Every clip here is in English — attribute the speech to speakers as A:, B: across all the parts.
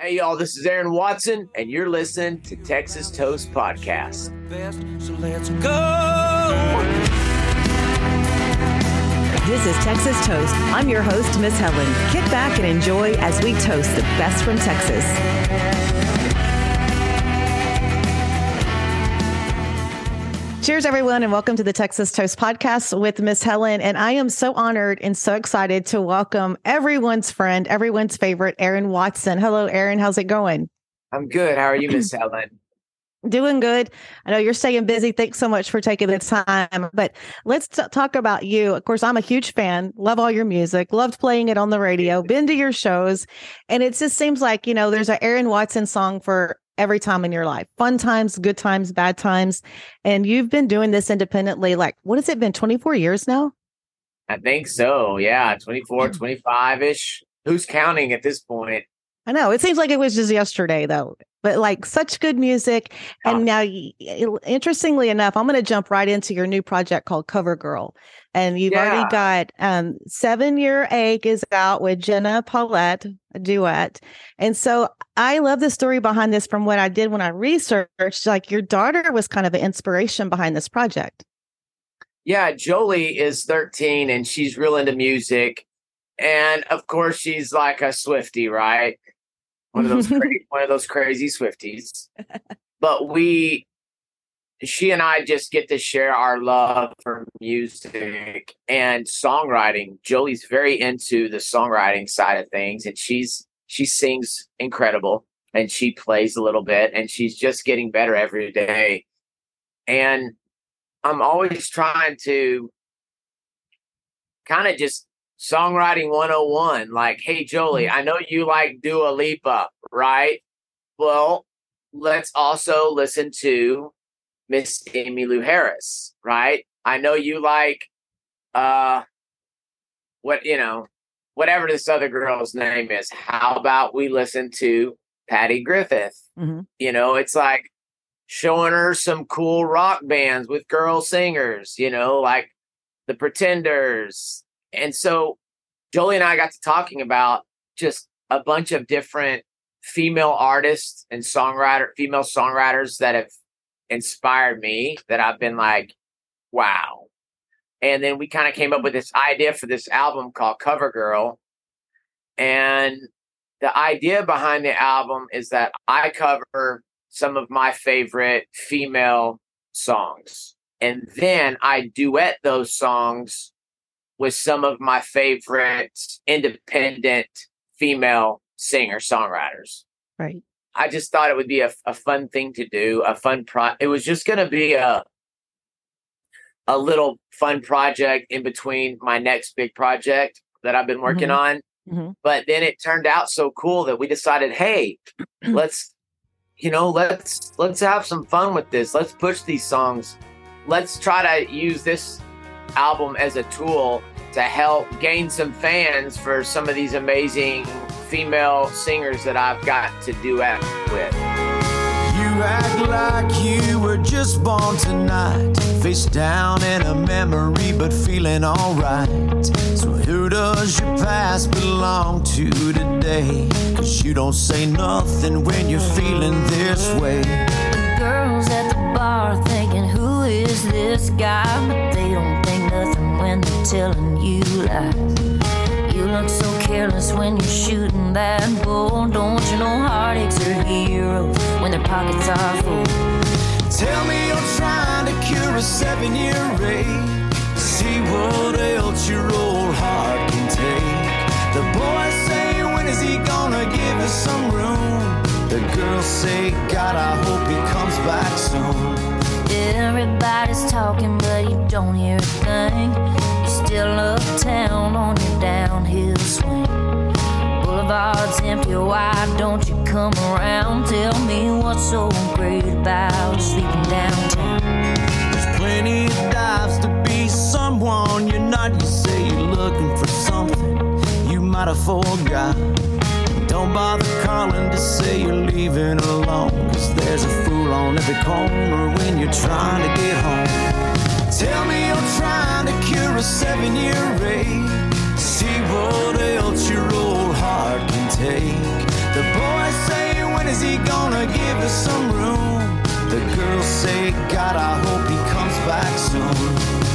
A: Hey, y'all, this is Aaron Watson, and you're listening to Texas Toast Podcast.
B: So let's go.
C: This is Texas Toast. I'm your host, Miss Helen. Kick back and enjoy as we toast the best from Texas. Cheers, everyone, and welcome to the Texas Toast Podcast with Miss Helen. And I am so honored and so excited to welcome everyone's friend, everyone's favorite, Aaron Watson. Hello, Aaron. How's it going?
A: I'm good. How are you, Miss Helen?
C: Doing good. I know you're staying busy. Thanks so much for taking the time. But let's t- talk about you. Of course, I'm a huge fan. Love all your music. Loved playing it on the radio. Been to your shows, and it just seems like you know there's an Aaron Watson song for every time in your life. Fun times, good times, bad times, and you've been doing this independently. Like, what has it been? 24 years now.
A: I think so. Yeah, 24, 25 ish. Who's counting at this point?
C: I know. It seems like it was just yesterday, though. But like such good music. And now, y- y- interestingly enough, I'm going to jump right into your new project called Cover Girl. And you've
A: Yeah.
C: already got um, Seven Year Ache is out with Jenna Paulette, a duet. And so I love the story behind this from what I did when I researched. Like your daughter was kind of an inspiration behind this project.
A: Yeah, Jolie is 13 and she's real into music. And of course, she's like a Swiftie, right? One of those cra- one of those crazy Swifties. But we she and I just get to share our love for music and songwriting. Jolie's very into the songwriting side of things and she's she sings incredible and she plays a little bit and she's just getting better every day. And I'm always trying to kind of just songwriting 101 like hey Jolie I know you like Dua Lipa right well let's also listen to Miss Emmylou Harris right I know you like uh what you know whatever this other girl's name is how about we listen to Patty Griffin
C: Mhm.
A: you know it's like showing her some cool rock bands with girl singers, you know, like the Pretenders. And so Jolie and I got to talking about just a bunch of different female artists and songwriter female songwriters that have inspired me that I've been like, wow. And then we kind of came up with this idea for this album called Cover Girl. And the idea behind the album is that I cover some of my favorite female songs. And then I duet those songs with some of my favorite independent female singer songwriters.
C: Right.
A: I just thought it would be a, a fun thing to do, a fun pro. It was just going to be a a little fun project in between my next big project that I've been working
C: Mhm.
A: on.
C: Mhm.
A: But then it turned out so cool that we decided, hey, let's you know, let's let's have some fun with this. Let's push these songs. Let's try to use this album as a tool to help gain some fans for some of these amazing female singers that I've got to duet with.
B: You act like you were just born tonight. Face down in a memory, but feeling alright. So, who does your past belong to today? Cause you don't say nothing when you're feeling this way.
D: Girls at the bar thinking, who is this guy? But they don't think nothing when they're telling you lies. You look so careless when you're shooting that bull. Don't you know heartaches are heroes when their pockets are full?
B: Tell me you're trying to cure a seven year ache. See what else your old heart can take. The boys say, when is he gonna give us some room? The girls say, God, I hope he comes back soon.
D: Everybody's talking, but you don't hear a thing. You're still uptown on your downhill swing. Boulevard's empty, why don't you come around? Tell me what's so great about sleeping downtown.
B: There's plenty of dives to be someone you're not. You say you're looking for something you might have forgot. Don't bother calling to say you're leaving alone. Cause there's a fool on every corner when you're trying to get home. Tell me you're trying to cure a seven year ache. See what else your old heart can take. The boys say When is he gonna give us some room? The girls say, God, I hope he comes back soon.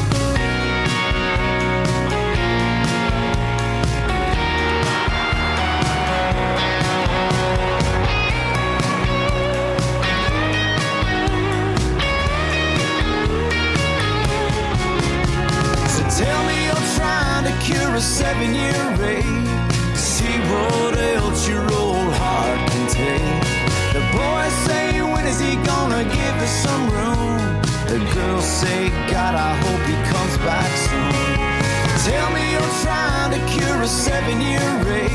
B: Cure a seven-year rage. See what else your old heart can take. The boys say, when is he gonna give us some room? The girls say, God, I hope he comes back soon. Tell me you're trying to cure a seven-year rage. See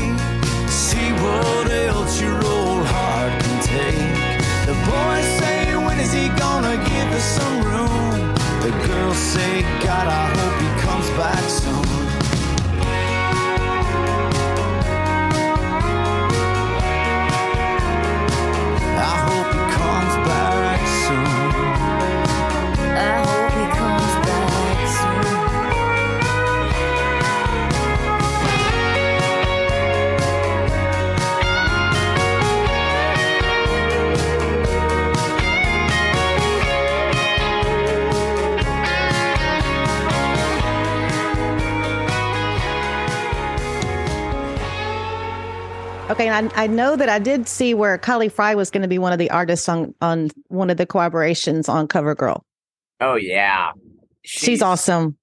C: Okay, and I, I know that I did see where Kylie Frey was going to be one of the artists on on one of the collaborations on Cover Girl.
A: Oh yeah,
C: She's, awesome.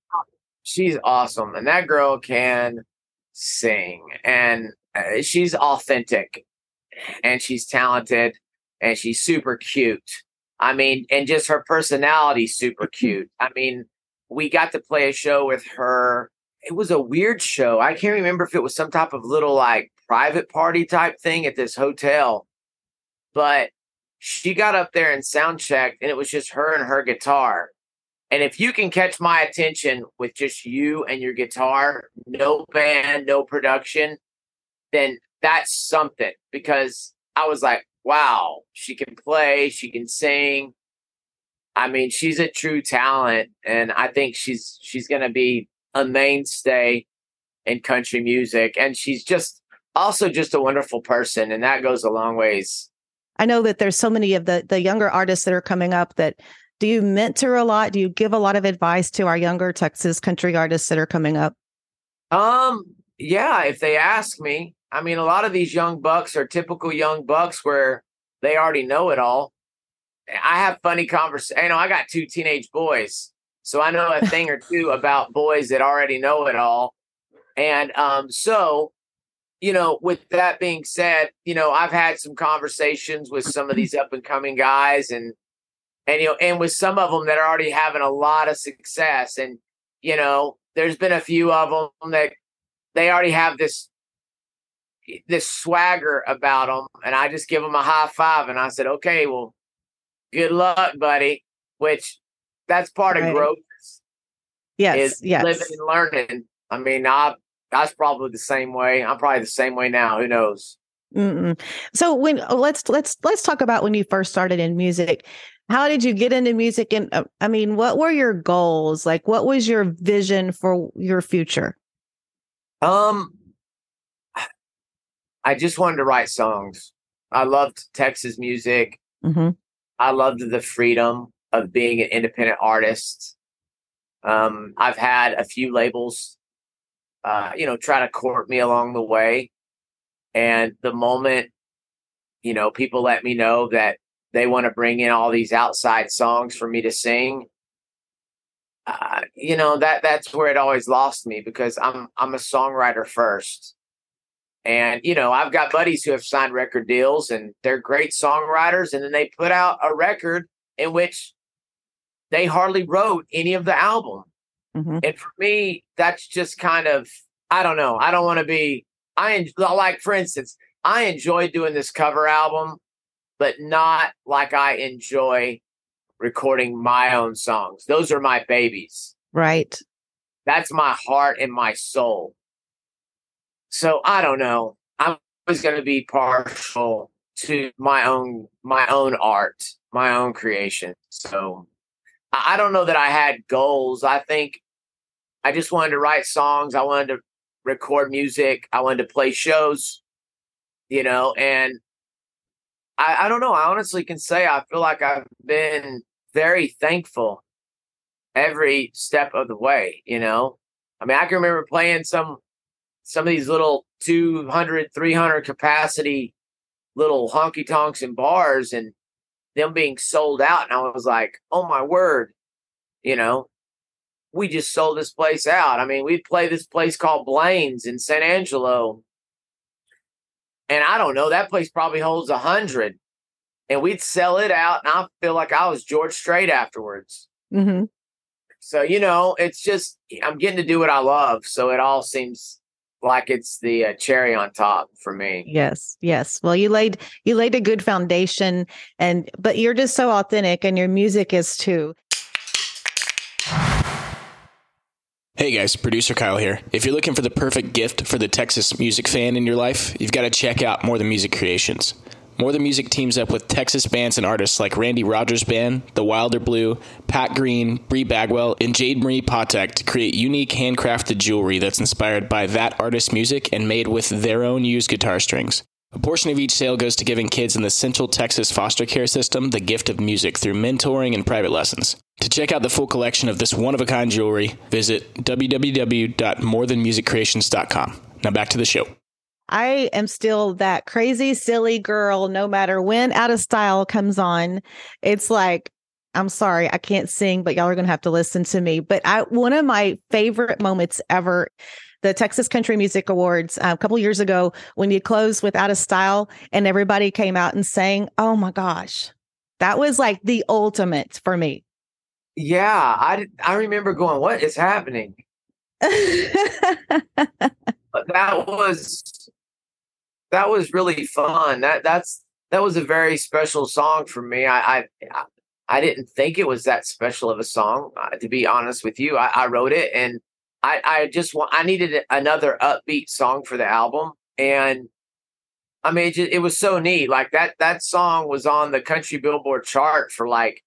A: She's awesome, and that girl can sing, and uh, she's authentic, and she's talented, and she's super cute. I mean, and just her personality super cute. I mean, we got to play a show with her. It was a weird show. I can't remember if it was some type of little like private party type thing at this hotel, but she got up there and sound checked, and it was just her and her guitar. And if you can catch my attention with just you and your guitar, no band, no production, then that's something because I was like, wow, she can play, she can sing. I mean, she's a true talent and I think she's she's going to be a mainstay in country music and she's just also just a wonderful person and that goes a long ways.
C: I know that there's so many of the the younger artists that are coming up that do you mentor a lot? Do you give a lot of advice to our younger Texas country artists that are coming up?
A: Um, yeah, if they ask me, I mean, a lot of these young bucks are typical young bucks where they already know it all. I have funny conversations. You know, I got two teenage boys, so I know a thing or two about boys that already know it all. And um, so, you know, with that being said, you know, I've had some conversations with some of these up and coming guys, and and you know, and with some of them that are already having a lot of success, and you know, there's been a few of them that they already have this this swagger about them, and I just give them a high five, and I said, okay, well, good luck, buddy. Which that's part
C: Right.
A: of growth
C: Yes,
A: is
C: yes.
A: living and learning. I mean, I I was probably the same way. I'm probably the same way now. Who knows?
C: Mm-mm. So when oh, let's let's let's talk about when you first started in music. How did you get into music? And uh, I mean, what were your goals? Like, what was your vision for your future?
A: Um, I just wanted to write songs. I loved Texas music.
C: hmm
A: I loved the freedom of being an independent artist. Um, I've had a few labels, uh, you know, try to court me along the way. And the moment, you know, people let me know that they want to bring in all these outside songs for me to sing, uh, you know, that that's where it always lost me because I'm I'm a songwriter first. And, you know, I've got buddies who have signed record deals and they're great songwriters. And then they put out a record in which they hardly wrote any of the album.
C: Hmm
A: And for me, that's just kind of, I don't know. I don't want to be, I like, for instance, I enjoy doing this cover album, but not like I enjoy recording my own songs. Those are my babies
C: Right.
A: that's my heart and my soul. So I don't know. I'm always going to be partial to my own my own art, my own creation. So I don't know that I had goals. I think I just wanted to write songs. I wanted to record music. I wanted to play shows, you know, and I, I don't know. I honestly can say I feel like I've been very thankful every step of the way, you know? I mean, I can remember playing some some of these little 200, 300 capacity little honky tonks and bars and them being sold out. And I was like, oh my word, you know, we just sold this place out. I mean, we'd play this place called Blaine's in San Angelo. And I don't know, that place probably holds a hundred. And we'd sell it out, and I feel like I was George Strait afterwards.
C: Mm-hmm.
A: So, you know, it's just, I'm getting to do what I love. So it all seems like it's the uh, cherry on top for me.
C: Yes, yes. Well, you laid you laid a good foundation, and but you're just so authentic, and your music is too.
E: Hey guys, producer Kyle here. If you're looking for the perfect gift for the Texas music fan in your life, you've got to check out More Than Music Creations. More Than Music teams up with Texas bands and artists like Randy Rogers Band, The Wilder Blue, Pat Green, Bree Bagwell, and Jade Marie Potek to create unique handcrafted jewelry that's inspired by that artist's music and made with their own used guitar strings. A portion of each sale goes to giving kids in the Central Texas foster care system the gift of music through mentoring and private lessons. To check out the full collection of this one of a kind jewelry, visit www.morethanmusiccreations.com. Now back to the show.
C: I am still that crazy, silly girl, no matter when Out of Style comes on. It's like, I'm sorry, I can't sing, but y'all are going to have to listen to me. But I, one of my favorite moments ever the Texas Country Music Awards uh, a couple years ago when you closed with Out of Style and everybody came out and sang, Oh my gosh, that was like the ultimate for me.
A: Yeah, I I remember going, "What is happening?" but that was that was really fun. That that's that was a very special song for me. I I, I didn't think it was that special of a song, uh, to be honest with you. I, I wrote it and I, I just want I needed another upbeat song for the album, and I mean it, just, it was so neat. Like that that song was on the country Billboard chart for like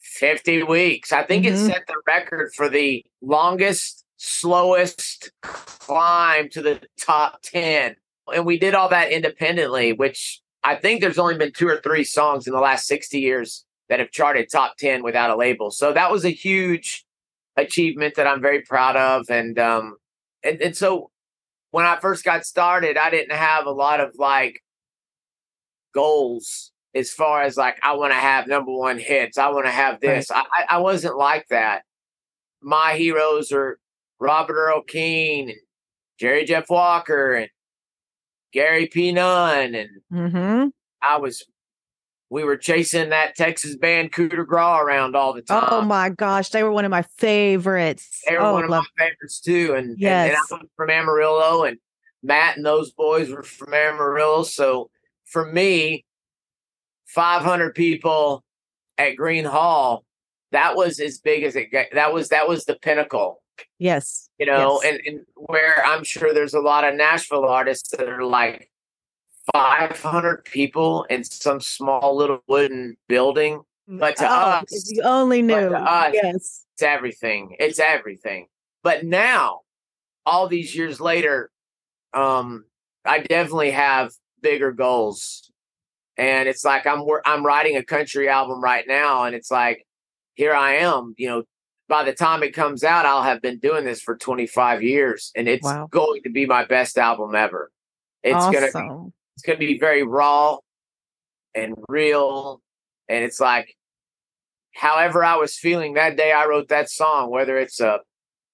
A: fifty weeks. I think mm-hmm. it set the record for the longest, slowest climb to the top ten, and we did all that independently. Which I think there's only been two or three songs in the last sixty years that have charted top ten without a label. So that was a huge achievement that I'm very proud of. And um and, and so when I first got started, I didn't have a lot of like goals as far as like I want to have number one hits. I want to have this. Right. I, I wasn't like that. My heroes are Robert Earl Keen and Jerry Jeff Walker and Gary P. Nunn. And
C: mm-hmm.
A: I was we were chasing that Texas band Cooder Graw around all the oh time.
C: Oh my gosh, they were one of my favorites.
A: They were
C: oh,
A: one of my favorites too. And,
C: yes.
A: and, and I was from Amarillo, and Matt and those boys were from Amarillo. So for me, 500 people at Green Hall, that was as big as it got. That was that was the pinnacle.
C: Yes.
A: You know,
C: yes.
A: and, and where I'm sure there's a lot of Nashville artists that are like, 500 people in some small little wooden building. But to
C: oh,
A: us,
C: you only knew.
A: Us,
C: yes.
A: It's everything. It's everything. But now, all these years later, um, I definitely have bigger goals. And it's like I'm I'm writing a country album right now, and it's like here I am. You know, by the time it comes out, I'll have been doing this for 25 years, and it's
C: wow.
A: going to be my best album ever. It's
C: awesome.
A: gonna be it's going to be very raw and real. And it's like, however I was feeling that day I wrote that song, whether it's a,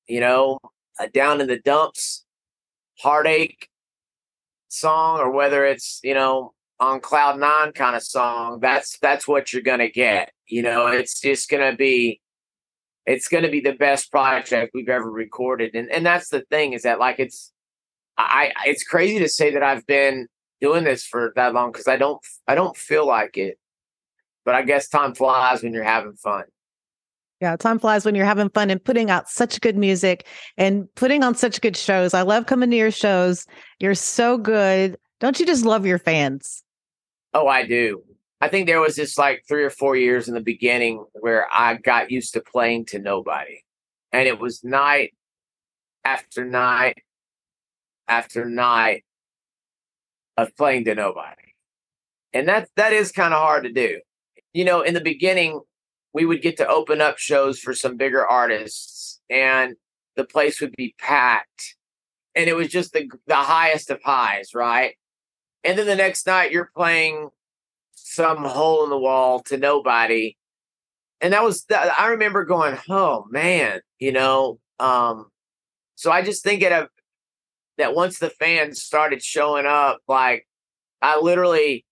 A: you know, a down in the dumps heartache song or whether it's, you know, on cloud nine kind of song, that's that's what you're gonna get. You know, it's just gonna be it's gonna be the best project we've ever recorded. And and that's the thing, is that like it's I it's crazy to say that I've been doing this for that long because I don't I don't feel like it. But I guess time flies when you're having fun.
C: Yeah, time flies when you're having fun and putting out such good music and putting on such good shows. I love coming to your shows. You're so good. Don't you just love your fans?
A: Oh, I do. I think there was this like three or four years in the beginning where I got used to playing to nobody. And it was night after night after night of playing to nobody. And that that is kind of hard to do. You know, in the beginning, we would get to open up shows for some bigger artists and the place would be packed. And it was just the the highest of highs, right? And then the next night you're playing some hole in the wall to nobody. And that was I remember going, "Oh man, you know, um so I just think it of that once the fans started showing up, like I literally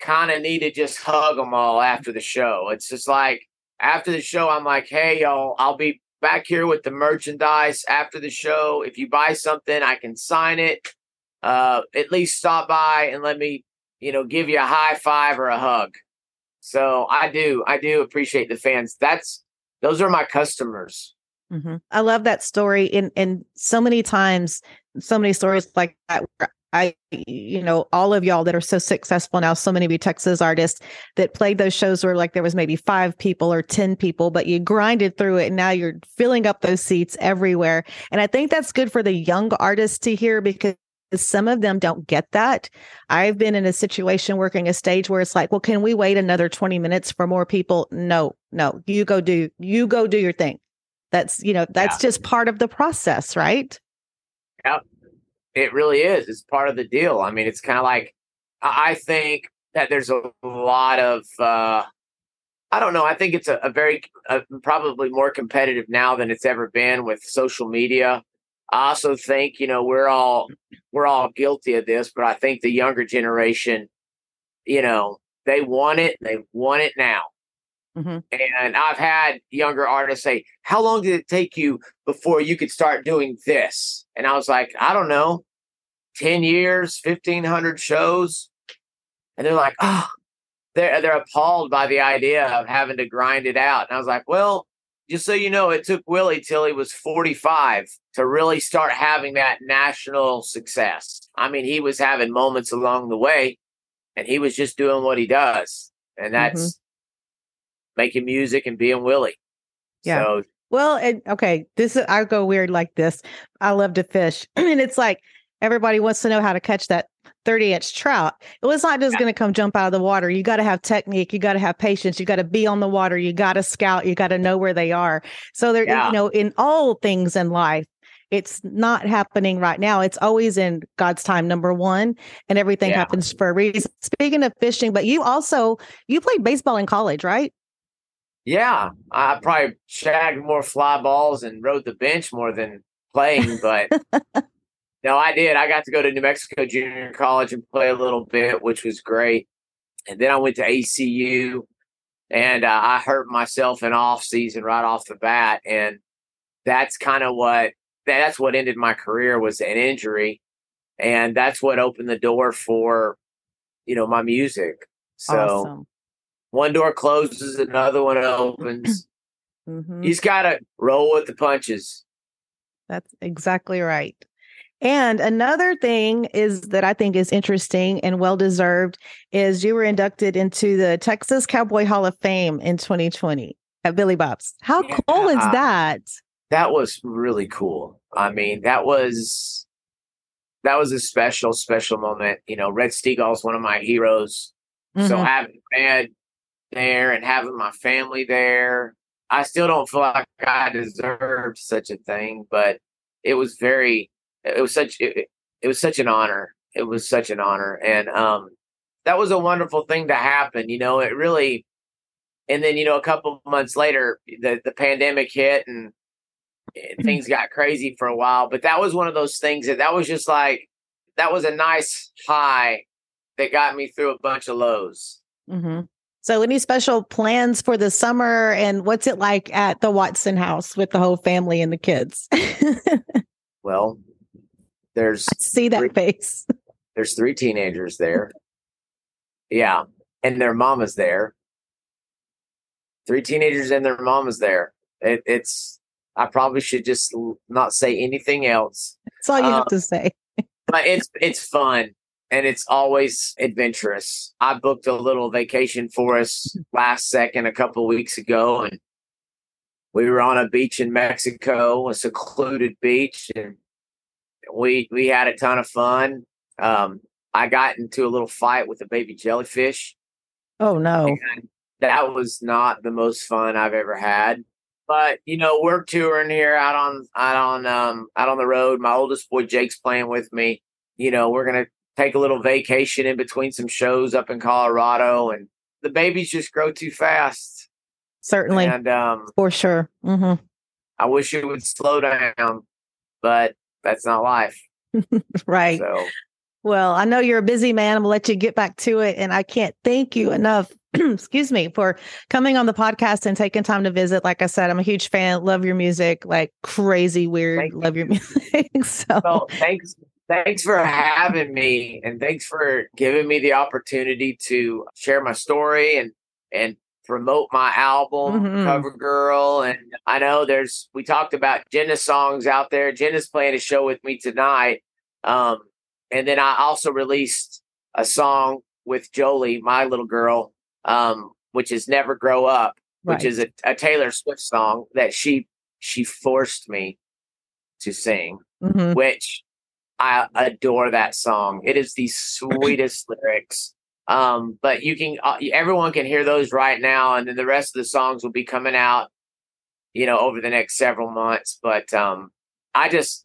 A: kind of need to just hug them all after the show. It's just like after the show, I'm like, hey, y'all, I'll be back here with the merchandise after the show. If you buy something, I can sign it. Uh, at least stop by and let me, you know, give you a high five or a hug. So I do, I do appreciate the fans. That's those are my customers.
C: Mm-hmm. I love that story. And and so many times, so many stories like that. I, you know, all of y'all that are so successful now, so many of you Texas artists that played those shows where like there was maybe five people or 10 people, but you grinded through it and now you're filling up those seats everywhere. And I think that's good for the young artists to hear because some of them don't get that. I've been in a situation working a stage where it's like, well, can we wait another 20 minutes for more people? No, no, you go do, you go do your thing. That's, you know, that's yeah. just part of the process, right?
A: Yeah, it really is. It's part of the deal. I mean, it's kind of like, I think that there's a lot of, uh, I don't know. I think it's a, a very, uh, probably more competitive now than it's ever been with social media. I also think, you know, we're all, we're all guilty of this, but I think the younger generation, you know, they want it. They want it now. Mm-hmm. And I've had younger artists say, How long did it take you before you could start doing this? And I was like, I don't know, 10 years, 1500 shows. And they're like, Oh, they're, they're appalled by the idea of having to grind it out. And I was like, Well, just so you know, it took Willie till he was 45 to really start having that national success. I mean, he was having moments along the way and he was just doing what he does. And mm-hmm. that's, mm-hmm making music and being Willie.
C: Yeah. So, well, and okay, this is I go weird like this. I love to fish, and it's like everybody wants to know how to catch that 30 inch trout. Well, it's not just yeah. going to come jump out of the water. You got to have technique. You got to have patience. You got to be on the water. You got to scout. You got to know where they are. So there, yeah. you know, in all things in life, it's not happening right now. It's always in God's time, number one, and everything yeah. happens for a reason. Speaking of fishing, but you also you played baseball in college, right?
A: Yeah, I probably shagged more fly balls and rode the bench more than playing, but no, I did. I got to go to New Mexico Junior College and play a little bit, which was great. And then I went to ACU, and uh, I hurt myself in off season right off the bat, and that's kind of what that's what ended my career was an injury, and that's what opened the door for you know my music. So. Awesome one door closes, another one opens. mm-hmm. He's got to roll with the punches.
C: That's exactly right. And another thing is that I think is interesting and well deserved is you were inducted into the Texas Cowboy Hall of Fame in 2020 at Billy Bob's. How yeah, cool is that?
A: That was really cool. I mean, that was that was a special, special moment. You know, Red Steagall is one of my heroes. Mm-hmm. So having man there and having my family there. I still don't feel like I deserved such a thing, but it was very, it was such, it, it was such an honor. It was such an honor. And, um, that was a wonderful thing to happen. You know, it really, and then, you know, a couple months later, the, the pandemic hit and, mm-hmm. things got crazy for a while, but that was one of those things that that was just like, that was a nice high that got me through a bunch of lows.
C: Mm-hmm. So, any special plans for the summer and what's it like at the Watson house with the whole family and the kids?
A: well, there's
C: I see that
A: three,
C: face.
A: There's three teenagers there. Yeah. And their mama's there. Three teenagers and their mama's there. It, it's, I probably should just not say anything else.
C: That's all you um, have to say.
A: but it's, it's fun and it's always adventurous. I booked a little vacation for us last second a couple weeks ago, and we were on a beach in Mexico, a secluded beach, and we we had a ton of fun. Um, I got into a little fight with a baby jellyfish.
C: Oh no.
A: That was not the most fun I've ever had. But you know, we're touring here out on out on um out on the road. My oldest boy Jake's playing with me. You know, we're gonna take a little vacation in between some shows up in Colorado, and the babies just grow too fast.
C: Certainly,
A: and um,
C: for sure. Mm-hmm.
A: I wish it would slow down, but that's not life.
C: right.
A: So.
C: Well, I know you're a busy man. I'm gonna let you get back to it, and I can't thank you enough excuse me, for coming on the podcast and taking time to visit. Like I said, I'm a huge fan. Love your music, like crazy weird. Thank love you. your music. so
A: well, thanks. Thanks for having me, and thanks for giving me the opportunity to share my story and and promote my album mm-hmm. cover girl and i know there's we talked about jenna's songs out there jenna's playing a show with me tonight um and then i also released a song with jolie my little girl um, which is "Never Grow Up," right. which is a, a, Taylor Swift song that she she forced me to sing, mm-hmm. which I adore that song. It is the sweetest lyrics. Um, but you can uh, everyone can hear those right now, and then the rest of the songs will be coming out, you know, over the next several months. But um, I just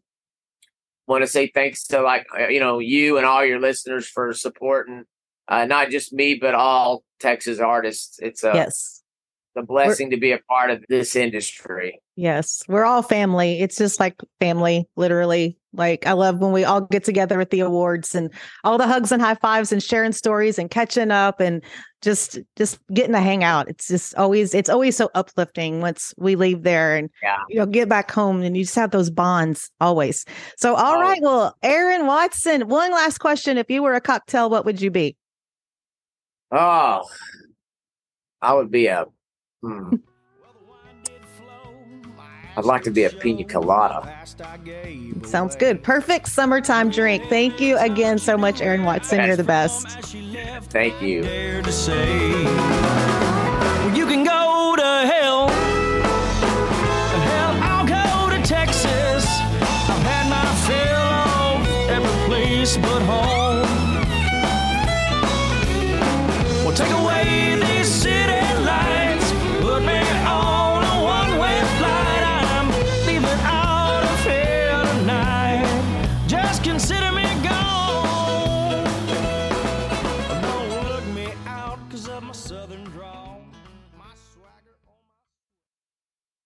A: want to say thanks to like uh, you know you and all your listeners for supporting uh, not just me but all Texas artists. It's a
C: yes,
A: a blessing we're, to be a part of this industry.
C: Yes, we're all family. It's just like family, literally. Like I love when we all get together at the awards and all the hugs and high fives and sharing stories and catching up and just just getting to hang out. It's just always it's always so uplifting once we leave there and yeah. you know get back home and you just have those bonds always. So all oh. right, well, Aaron Watson, one last question. If you were a cocktail, what would you be?
A: Oh, I would be a. Hmm. I'd like to be a pina colada.
C: Sounds good. Perfect summertime drink. Thank you again so much, Aaron Watson. You're the best.
A: Thank you.
B: You can go to hell. Hell, I'll go to Texas. I've had my fill of every place but home. Well, Take away these cities.